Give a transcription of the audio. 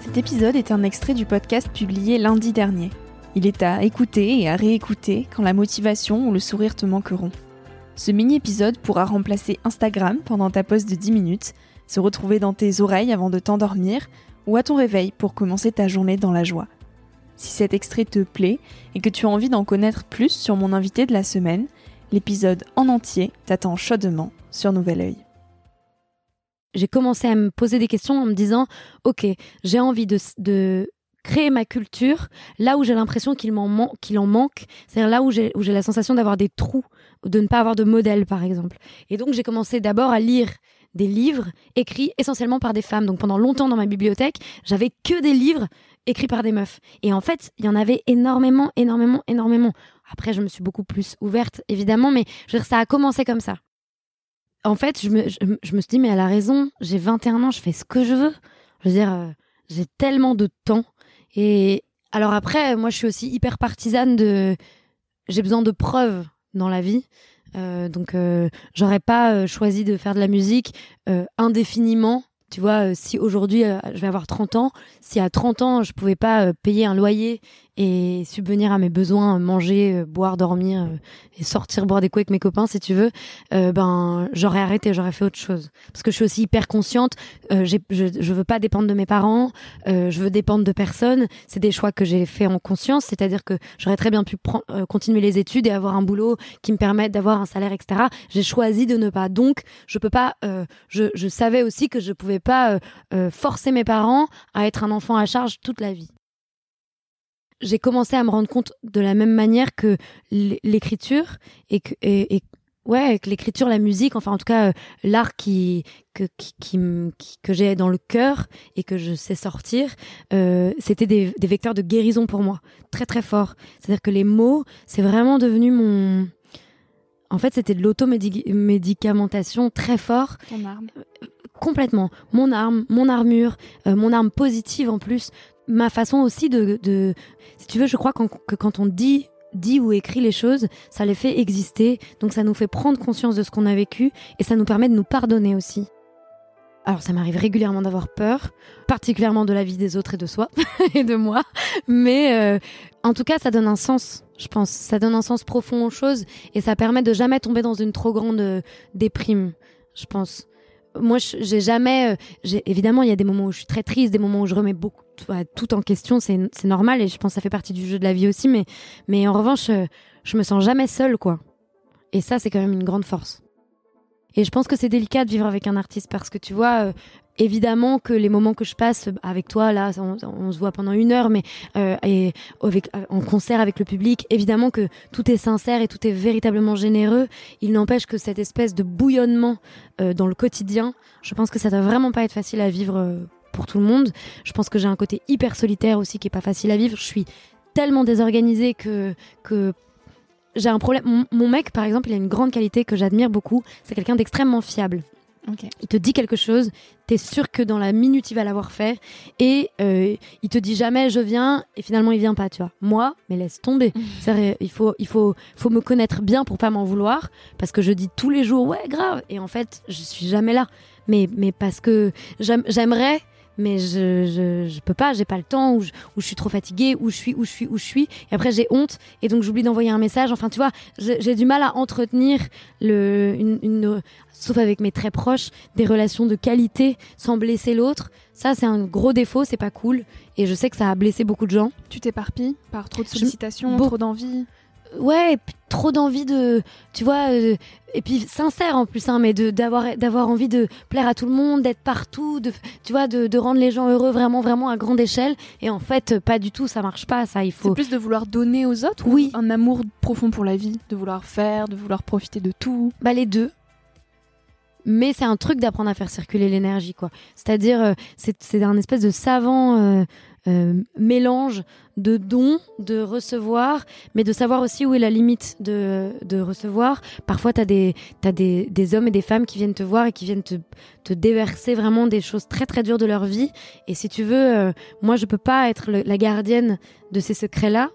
Cet épisode est un extrait du podcast publié lundi dernier. Il est à écouter et à réécouter quand la motivation ou le sourire te manqueront. Ce mini-épisode pourra remplacer Instagram pendant ta pause de 10 minutes, se retrouver dans tes oreilles avant de t'endormir ou à ton réveil pour commencer ta journée dans la joie. Si cet extrait te plaît et que tu as envie d'en connaître plus sur mon invité de la semaine, l'épisode en entier t'attend chaudement sur Nouvel Oeil j'ai commencé à me poser des questions en me disant, ok, j'ai envie de, créer ma culture là où j'ai l'impression qu'il m'en en manque, c'est-à-dire là où j'ai la sensation d'avoir des trous, de ne pas avoir de modèle par exemple. Et donc j'ai commencé d'abord à lire des livres écrits essentiellement par des femmes. Donc pendant longtemps dans ma bibliothèque, j'avais que des livres écrits par des meufs. Et en fait, il y en avait énormément, énormément, énormément. Après, je me suis beaucoup plus ouverte, évidemment, mais ça a commencé comme ça en fait, je me, je, me suis dit, mais elle a raison, j'ai 21 ans, je fais ce que je veux. Je veux dire, euh, j'ai tellement de temps. Et alors après, moi, je suis aussi hyper partisane de. J'ai besoin de preuves dans la vie. Euh, donc, euh, j'aurais pas choisi de faire de la musique indéfiniment. Tu vois, si aujourd'hui je vais avoir 30 ans, si à 30 ans je pouvais pas payer un loyer et subvenir à mes besoins, manger, euh, boire, dormir euh, et sortir boire des coups avec mes copains si tu veux, euh, ben j'aurais arrêté, j'aurais fait autre chose. Parce que je suis aussi hyper consciente, euh, je, je veux pas dépendre de mes parents, je veux dépendre de personne. C'est des choix que j'ai fait en conscience, c'est-à-dire que j'aurais très bien pu continuer les études et avoir un boulot qui me permette d'avoir un salaire, etc. J'ai choisi de ne pas. Donc je peux pas. je, je savais aussi que je pouvais pas forcer mes parents à être un enfant à charge toute la vie j'ai commencé à me rendre compte de la même manière que l'écriture et que et, ouais que l'écriture la musique enfin en tout cas euh, l'art qui que qui, que j'ai dans le cœur et que je sais sortir euh, c'était des, des vecteurs de guérison pour moi très très fort c'est à dire que les mots c'est vraiment devenu mon en fait c'était de l'automédicamentation très fort. Ton arme. Euh, complètement. Mon arme mon armure mon arme positive en plus ma façon aussi de, si tu veux, je crois que quand on dit dit ou écrit les choses, ça les fait exister, donc ça nous fait prendre conscience de ce qu'on a vécu et ça nous permet de nous pardonner aussi. Alors ça m'arrive régulièrement d'avoir peur, particulièrement de la vie des autres et de soi et de moi, mais euh, en tout cas ça donne un sens, je pense, ça donne un sens profond aux choses et ça permet de jamais tomber dans une trop grande euh, déprime, je pense moi, j'ai jamais. Euh, évidemment, il y a des moments où je suis très triste, des moments où je remets beaucoup tout en question. C'est normal et je pense que ça fait partie du jeu de la vie aussi. Mais, mais en revanche, euh, je me sens jamais seule, quoi. Et ça, c'est quand même une grande force. Et je pense que c'est délicat de vivre avec un artiste parce que tu vois, euh, évidemment que les moments que je passe avec toi, là, on, se voit pendant une heure, mais euh, et euh, en concert avec le public, évidemment que tout est sincère et tout est véritablement généreux. Il n'empêche que cette espèce de bouillonnement euh, dans le quotidien, je pense que ça doit vraiment pas être facile à vivre pour tout le monde. Je pense que j'ai un côté hyper solitaire aussi qui est pas facile à vivre. Je suis tellement désorganisée que j'ai un problème. mon mec, par exemple, il a une grande qualité que j'admire beaucoup. C'est quelqu'un d'extrêmement fiable. Il te dit quelque chose, tu es sûr que dans la minute il va l'avoir fait et euh, il te dit jamais je viens et finalement il vient pas, tu vois. Moi, mais laisse tomber. il faut il faut faut me connaître bien pour pas m'en vouloir parce que je dis tous les jours ouais grave et en fait je suis jamais là. Mais mais parce que j'aimerais mais je, je, je peux pas, j'ai pas le temps, ou je, je suis trop fatiguée, ou je suis, où je suis, où je suis. Et après, j'ai honte, et donc j'oublie d'envoyer un message. Enfin, tu vois, j'ai du mal à entretenir le, une, une, sauf avec mes très proches, des relations de qualité sans blesser l'autre. Ça, c'est un gros défaut, c'est pas cool. Et je sais que ça a blessé beaucoup de gens. Tu t'éparpilles par trop de sollicitations, trop d'envie ouais, trop d'envie de, tu vois, euh, et puis sincère en plus, hein, mais de d'avoir d'avoir envie de plaire à tout le monde, d'être partout, de, tu vois, de, de, rendre les gens heureux vraiment vraiment à grande échelle. Et en fait, pas du tout, ça marche pas, ça. Il faut. C'est plus de vouloir donner aux autres. Oui. un amour profond pour la vie, de vouloir faire, de vouloir profiter de tout? Bah les deux. Mais c'est un truc d'apprendre à faire circuler l'énergie, quoi. C'est-à-dire, euh, c'est un espèce de savant. Euh, euh, mélange de dons, de recevoir, mais de savoir aussi où est la limite de, de recevoir. Parfois, tu as, des, as des, des, hommes et des femmes qui viennent te voir et qui viennent te, te déverser vraiment des choses très très dures de leur vie. Et si tu veux, euh, moi, je peux pas être la gardienne de ces secrets-là.